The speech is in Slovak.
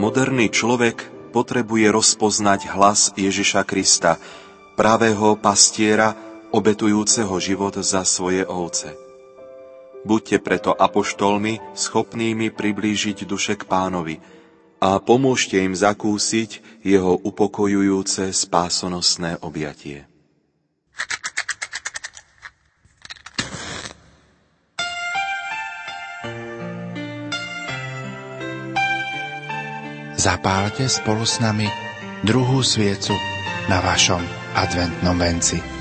Moderný človek potrebuje rozpoznať hlas Ježiša Krista, pravého pastiera, obetujúceho život za svoje ovce. Buďte preto apoštolmi, schopnými priblížiť duše k pánovi a pomôžte im zakúsiť jeho upokojujúce spásonosné objatie. Zapálte spolu s nami druhú sviecu na vašom adventnom venci.